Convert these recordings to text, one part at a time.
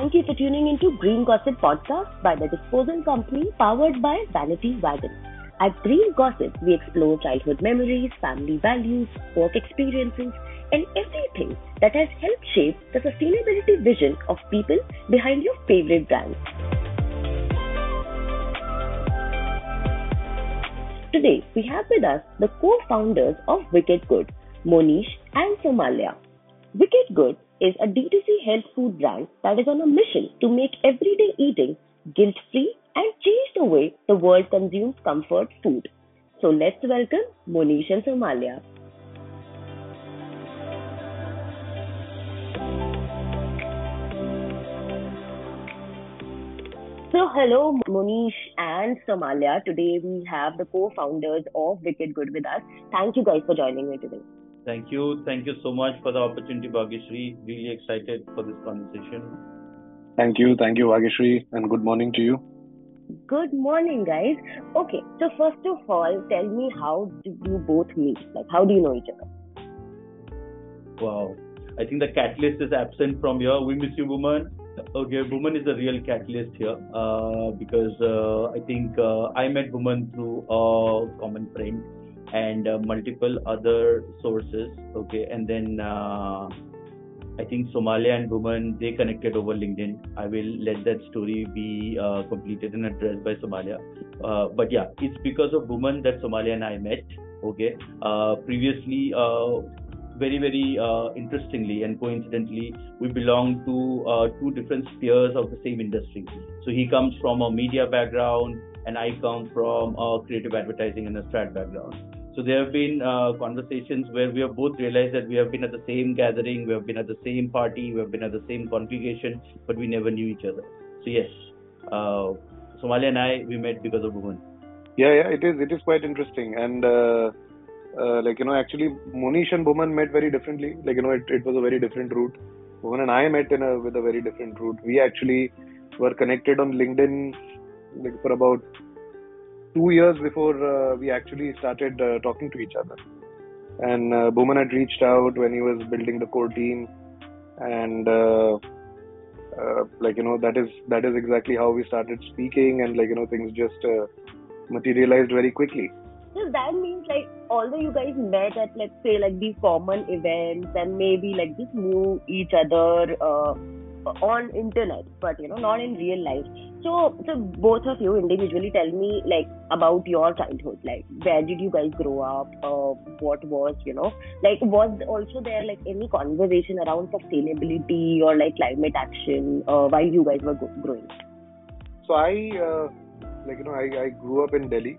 Thank you for tuning into Green Gossip Podcast by the Disposal Company powered by Vanity Wagon. At Green Gossip, we explore childhood memories, family values, work experiences, and everything that has helped shape the sustainability vision of people behind your favorite brands. Today, we have with us the co-founders of Wicked Güd, Monish and Soumalya. Wicked Güd is a D2C health food brand that is on a mission to make everyday eating guilt-free and change the way the world consumes comfort food. So let's welcome Monish and Soumalya. So, hello, Monish and Soumalya. Today we have the co founders of Wicked Güd with us. Thank you guys for joining me today. Thank you. Thank you so much for the opportunity, Bhagishri. Really excited for this conversation. Thank you. Thank you, Bhagishri, and good morning to you. Good morning, guys. Okay, so first of all, tell me how did you both meet? Like, how do you know each other? Wow. I think the catalyst is absent from here. We miss you, Bhuman. Okay, Bhuman is the real catalyst here uh, because uh, I think uh, I met Bhuman through a common friend and uh, multiple other sources. Okay, and then uh, I think Soumalya and Bhuman they connected over LinkedIn. I will let that story be uh, completed and addressed by Soumalya. but yeah, it's because of Bhuman that Soumalya and I met. Okay, previously very very uh, interestingly and coincidentally we belong to uh, two different spheres of the same industry so he comes from a media background and i come from a creative advertising and a strat background so there have been uh, conversations where we have both realized that we have been at the same gathering we have been at the same party we have been at the same congregation but we never knew each other. So yes uh, Soumalya and i we met because of Bhuman. Yeah yeah it is it is quite interesting. And uh, uh, like you know actually Monish and Bhuman met very differently. Like you know it, it was a very different route. Bhuman and I met in a with a very different route. We actually were connected on LinkedIn like for about two years before uh, we actually started uh, talking to each other. And uh, Bhuman had reached out when he was building the core team. And uh, like you know that is that is exactly how we started speaking. And like you know things just materialized very quickly. So that means like although you guys met at let's say like these common events and maybe like just knew each other uh, on internet, but you know not in real life. So so both of you individually tell me like about your childhood. Like where did you guys grow up? Uh, what was you know like was also there like any conversation around sustainability or like climate action uh, while you guys were go- growing? So I uh, like you know I, I grew up in Delhi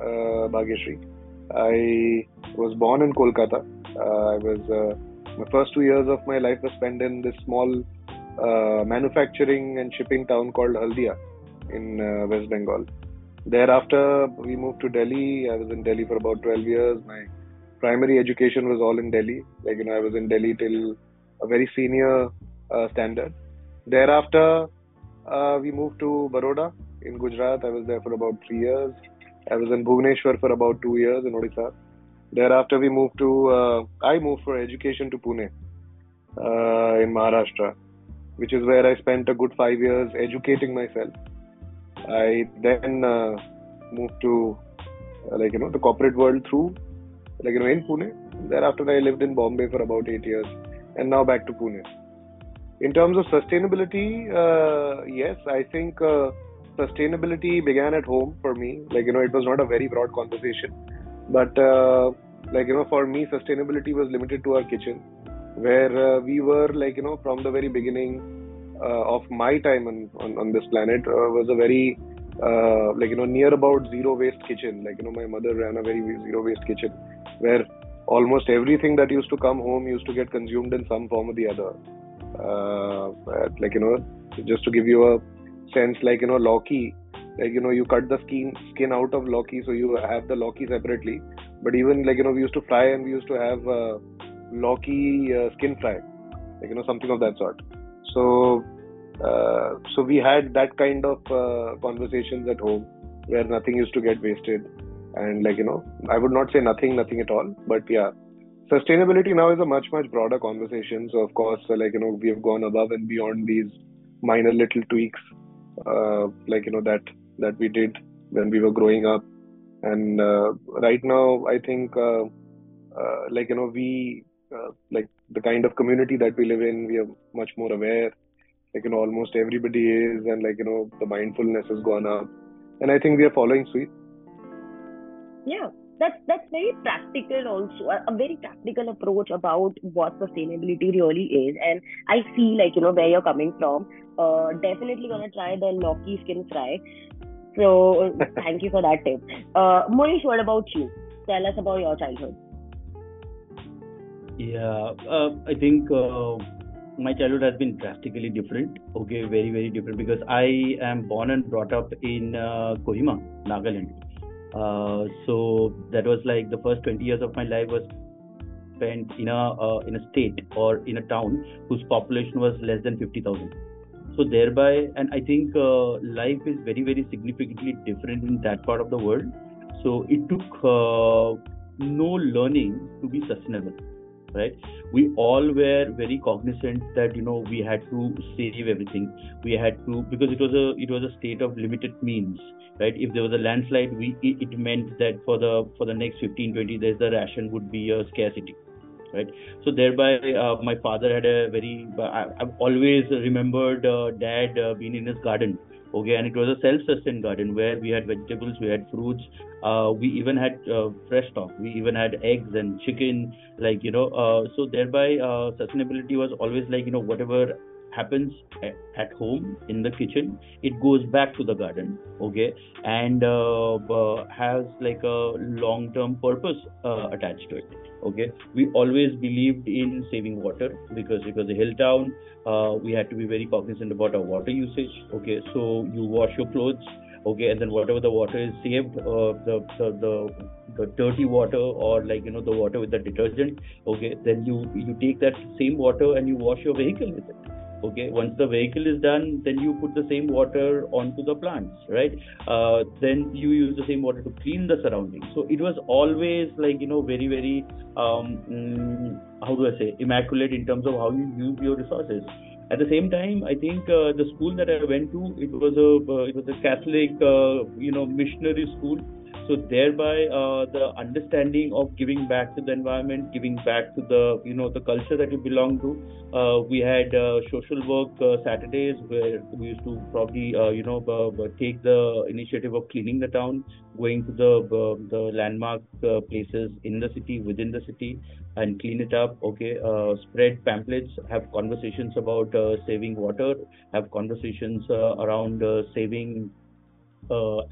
uh. I was born in Kolkata. Uh, I was uh, my first two years of my life was spent in this small manufacturing and shipping town called Haldia in West Bengal. Thereafter, we moved to Delhi. I was in Delhi for about 12 years. My primary education was all in Delhi. Like, you know, I was in Delhi till a very senior uh, standard. Thereafter, uh, we moved to Baroda in Gujarat. I was there for about three years. I was in Bhubaneswar for about two years in Odisha. Thereafter, we moved to, uh, I moved for education to Pune uh, in Maharashtra, which is where I spent a good five years educating myself. I then uh, moved to, uh, like, you know, the corporate world through, like, you know, in Pune. Thereafter, I lived in Bombay for about eight years and now back to Pune. In terms of sustainability, uh, yes, I think uh, sustainability began at home for me. Like, you know, it was not a very broad conversation. But, uh, like, you know, for me, sustainability was limited to our kitchen, where uh, we were, like, you know, from the very beginning of my time on, on, on this planet, uh, was a very, uh, like, you know, near about zero waste kitchen. Like, you know, my mother ran a very zero waste kitchen where almost everything that used to come home used to get consumed in some form or the other. Uh, like, you know, just to give you a sense like you know lauki like you know you cut the skin skin out of lauki so you have the lauki separately but even like you know we used to fry and we used to have uh, lauki uh, skin fry like you know something of that sort so uh, so we had that kind of uh, conversations at home where nothing used to get wasted. And like you know I would not say nothing nothing at all but yeah. Sustainability now is a much much broader conversation. So of course like you know we have gone above and beyond these minor little tweaks, uh, like you know that that we did when we were growing up, and uh, right now I think uh, uh, like you know we uh, like the kind of community that we live in, we are much more aware. Like you know, almost everybody is, and like you know, the mindfulness has gone up, and I think we are following suit. Yeah, that's that's very practical also a, very practical approach about what sustainability really is. And i see like you know where you're coming from uh, definitely gonna try the lauki skin fry. So thank you for that tip. Uh, Monish what about you? Tell us about your childhood yeah uh, I think uh, my childhood has been drastically different. Okay very very different because I am born and brought up in uh, Kohima Nagaland. Uh, so that was like the first 20 years of my life was spent in a uh, in a state or in a town whose population was less than 50000 so thereby and i think uh, life is very very significantly different in that part of the world. So it took no learning to be sustainable right? We all were very cognizant that you know we had to save everything. We had to because it was a it was a state of limited means right? If there was a landslide we it meant that for the for the next 15 20 days the ration would be a scarcity right? So thereby uh, my father had a very I, have always remembered uh, dad uh, being in his garden okay and it was a self-sustained garden where we had vegetables we had fruits uh, we even had uh, fresh stock. We even had eggs and chicken like you know uh, so thereby uh, sustainability was always like you know whatever happens at home in the kitchen it goes back to the garden okay? And uh, uh, has like a long term purpose uh, attached to it okay? We always believed in saving water because it was a hill town. Uh, we had to be very cognizant about our water usage okay? So you wash your clothes okay? And then whatever the water is saved uh, the, the the the dirty water or like you know the water with the detergent okay? Then you you take that same water and you wash your vehicle with it okay once the vehicle is done then you put the same water onto the plants right? Uh, then you use the same water to clean the surroundings. So it was always like you know very very um, mm, how do i say immaculate in terms of how you use your resources. At the same time i think uh, the school that i went to it was a uh, it was a catholic uh, you know missionary school so thereby uh, the understanding of giving back to the environment giving back to the you know the culture that you belong to. Uh, we had uh, social work uh, saturdays where we used to probably uh, you know take the initiative of cleaning the town going to the the landmark uh, places in the city within the city and clean it up okay? Spread pamphlets have conversations about saving water have conversations around saving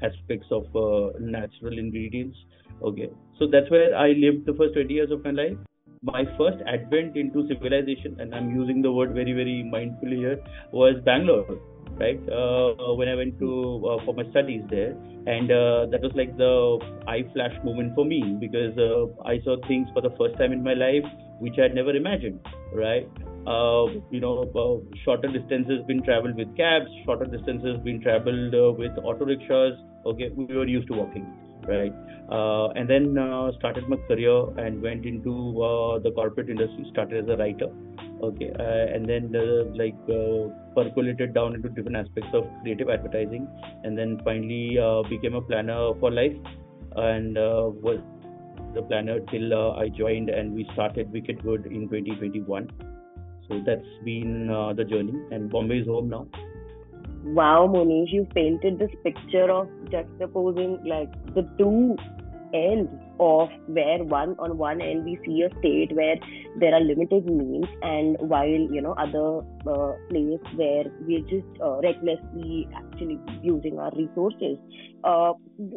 aspects of uh, natural ingredients. Okay, so that's where I lived the first 20 years of my life. My first advent into civilization, and I'm using the word very, very mindfully here, was Bangalore. Right uh, when I went to uh, for my studies there, and uh, that was like the eye flash moment for me because uh, I saw things for the first time in my life which I had never imagined. Right, uh, you know, uh, shorter distances been traveled with cabs, shorter distances been traveled uh, with auto rickshaws. Okay, we were used to walking, right? Uh, and then uh, started my career and went into uh, the corporate industry. Started as a writer, okay, and then like percolated down into different aspects of creative advertising, and then finally became a planner for life, and was the planner till I joined and we started Wicked Güd in 2021 so that's been uh, the journey, and Bombay is home now. Wow, Monish, you painted this picture of juxtaposing like the two ends of where one on one end we see a state where there are limited means and while you know other uh, place where we're just uh, recklessly actually using our resources uh,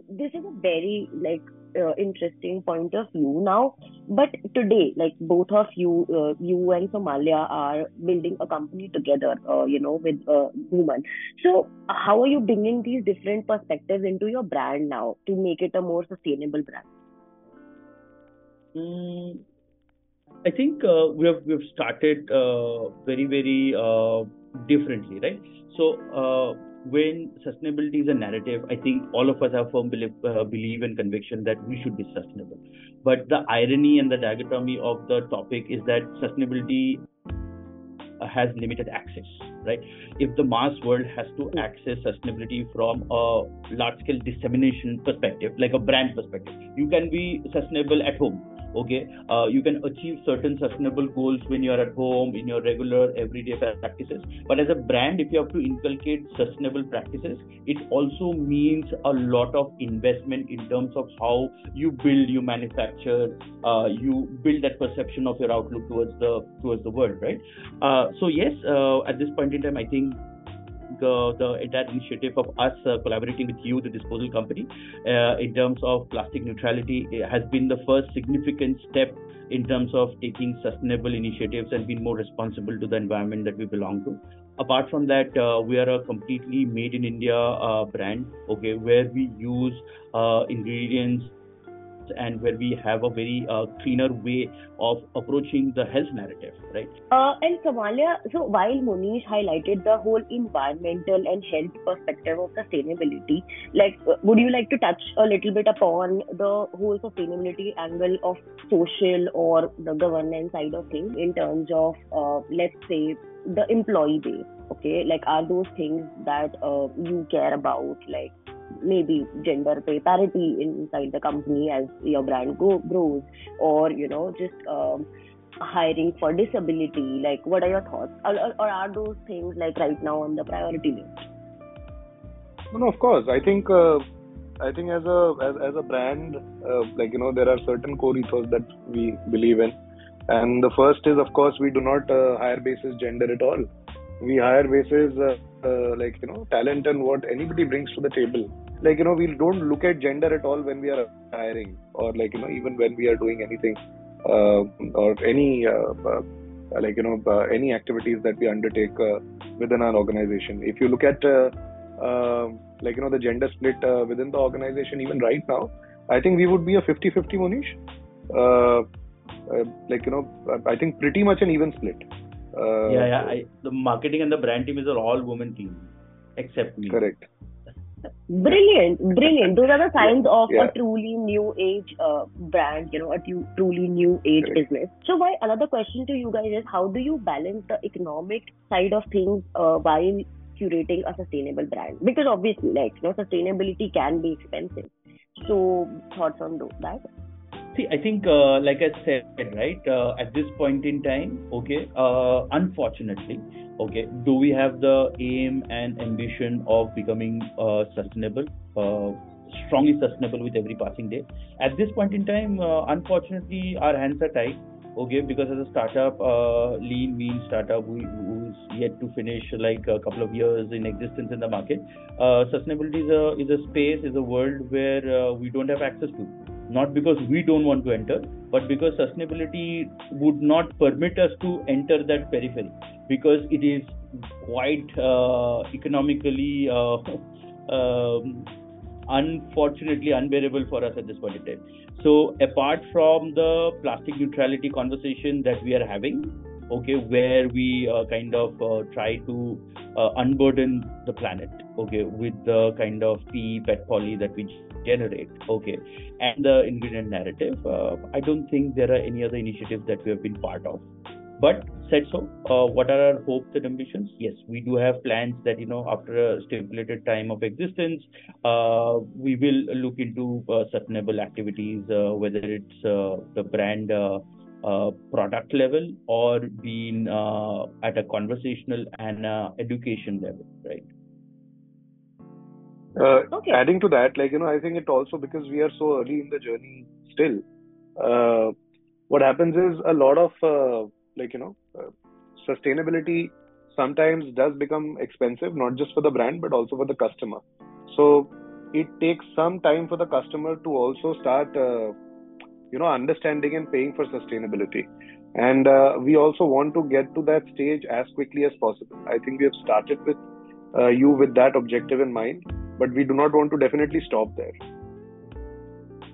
this is a very like uh, interesting point of view now. But today like both of you uh, you and Soumalya are building a company together uh, you know with uh, Bhuman. So how are you bringing these different perspectives into your brand now to make it a more sustainable brand? Mm, i think uh, we have we've started uh, very very uh, differently right? So when sustainability is a narrative, I think all of us have firm belief, uh, belief and conviction that we should be sustainable. But the irony and the dichotomy of the topic is that sustainability has limited access, right? If the mass world has to access sustainability from a large scale dissemination perspective, like a brand perspective, you can be sustainable at home okay? Uh, you can achieve certain sustainable goals when you are at home in your regular everyday practices. But as a brand if you have to inculcate sustainable practices it also means a lot of investment in terms of how you build you manufacture uh, you build that perception of your outlook towards the towards the world right? Uh, so yes uh, at this point in time i think uh, the entire initiative of us uh, collaborating with you, the disposal company, uh, in terms of plastic neutrality has been the first significant step in terms of taking sustainable initiatives and being more responsible to the environment that we belong to. Apart from that, uh, we are a completely made in India uh, brand, okay, where we use uh, ingredients and where we have a very uh, cleaner way of approaching the health narrative, right? Uh, and Soumalya, so while Monish highlighted the whole environmental and health perspective of sustainability, like uh, would you like to touch a little bit upon the whole sustainability angle of social or the governance side of things in terms of, uh, let's say, the employee base? Okay, like are those things that uh, you care about, like maybe gender pay parity inside the company as your brand go, grows or you know just um, hiring for disability like what are your thoughts? Or, or, are those things like right now on the priority list? No, of course. I think uh, i think as a as, as a brand uh, like you know there are certain core ethos that we believe in. And the first is of course we do not uh, hire basis gender at all. We hire basis uh, uh, like you know talent and what anybody brings to the table like you know we don't look at gender at all when we are hiring or like you know even when we are doing anything uh, or any uh, uh, like you know uh, any activities that we undertake within our organization if you look at like you know the gender split within the organization even right now i think we would be a 50 50 monish like you know i think pretty much an even split uh, yeah, yeah. I, the marketing and the brand team is all women team, except me. Correct. Brilliant, brilliant. Those are the signs of yeah. a truly new age uh, brand, you know, a t- truly new age Correct. business. So, my another question to you guys is how do you balance the economic side of things uh, while curating a sustainable brand? Because obviously, like, you know, sustainability can be expensive. So, thoughts on that? See, I think, uh, like I said, right, uh, at this point in time, okay, uh, unfortunately, okay, do we have the aim and ambition of becoming uh, sustainable, uh, strongly sustainable with every passing day? At this point in time, uh, unfortunately, our hands are tied. Okay, because as a startup, lean, mean startup, we, who's yet to finish like a couple of years in existence in the market, sustainability is a is a space, is a world where we don't have access to. Not because we don't want to enter, but because sustainability would not permit us to enter that periphery. Because it is quite uh, economically, uh, um, unfortunately, unbearable for us at this point in time. So, apart from the plastic neutrality conversation that we are having, okay, where we uh, kind of uh, try to uh, unburden the planet, okay, with the kind of PE, PET poly that we generate okay and the ingredient narrative uh, i don't think there are any other initiatives that we have been part of but said so uh, what are our hopes and ambitions yes we do have plans that you know after a stipulated time of existence uh, we will look into uh, sustainable activities uh, whether it's uh, the brand product level or being at a conversational and education level right uh, okay. Adding to that, like you know, I think it also because we are so early in the journey still. Uh, what happens is a lot of uh, like you know, uh, sustainability sometimes does become expensive, not just for the brand but also for the customer. So it takes some time for the customer to also start, uh, you know, understanding and paying for sustainability. And uh, we also want to get to that stage as quickly as possible. I think we have started with you with that objective in mind but we do not want to definitely stop there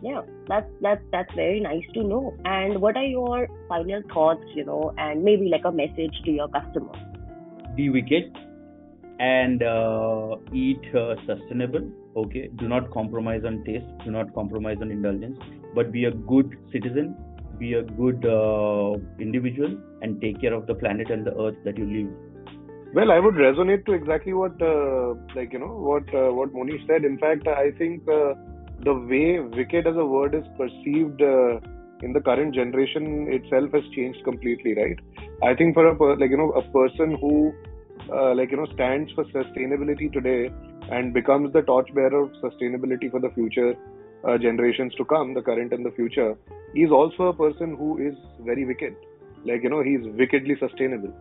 yeah that's that's that's very nice to know and what are your final thoughts you know and maybe like a message to your customer be wicked and uh, eat uh, sustainable okay do not compromise on taste do not compromise on indulgence but be a good citizen be a good uh, individual and take care of the planet and the earth that you live? Well, I would resonate to exactly what, uh, like you know, what uh, what Moni said. In fact, I think uh, the way wicked as a word is perceived uh, in the current generation itself has changed completely, right? I think for a per- like you know a person who uh, like you know stands for sustainability today and becomes the torchbearer of sustainability for the future uh, generations to come, the current and the future, is also a person who is very wicked. Like you know, he's wickedly sustainable.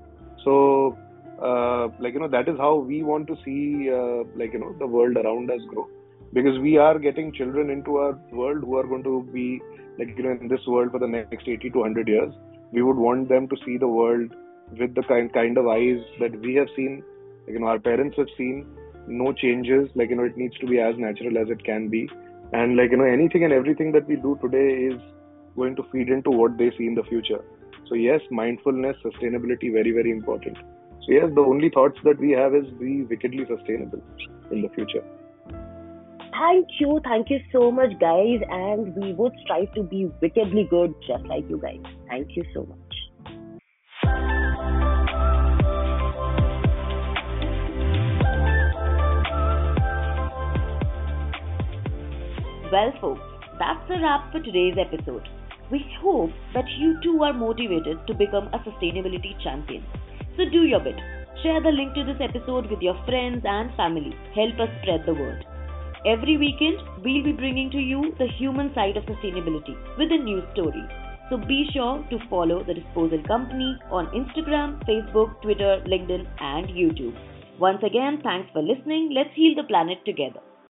So, uh, like you know, that is how we want to see uh, like you know the world around us grow, because we are getting children into our world who are going to be like you know in this world for the next 80 to 100 years. We would want them to see the world with the kind kind of eyes that we have seen, like, you know, our parents have seen. No changes, like you know, it needs to be as natural as it can be and like you know anything and everything that we do today is going to feed into what they see in the future so yes mindfulness sustainability very very important so yes the only thoughts that we have is be wickedly sustainable in the future Thank you, thank you so much, guys, and we would strive to be wickedly good just like you guys. Thank you so much. Well, folks, that's a wrap for today's episode. We hope that you too are motivated to become a sustainability champion. So do your bit. Share the link to this episode with your friends and family. Help us spread the word. Every weekend, we'll be bringing to you the human side of sustainability with a new story. So be sure to follow The Disposal Company on Instagram, Facebook, Twitter, LinkedIn, and YouTube. Once again, thanks for listening. Let's heal the planet together.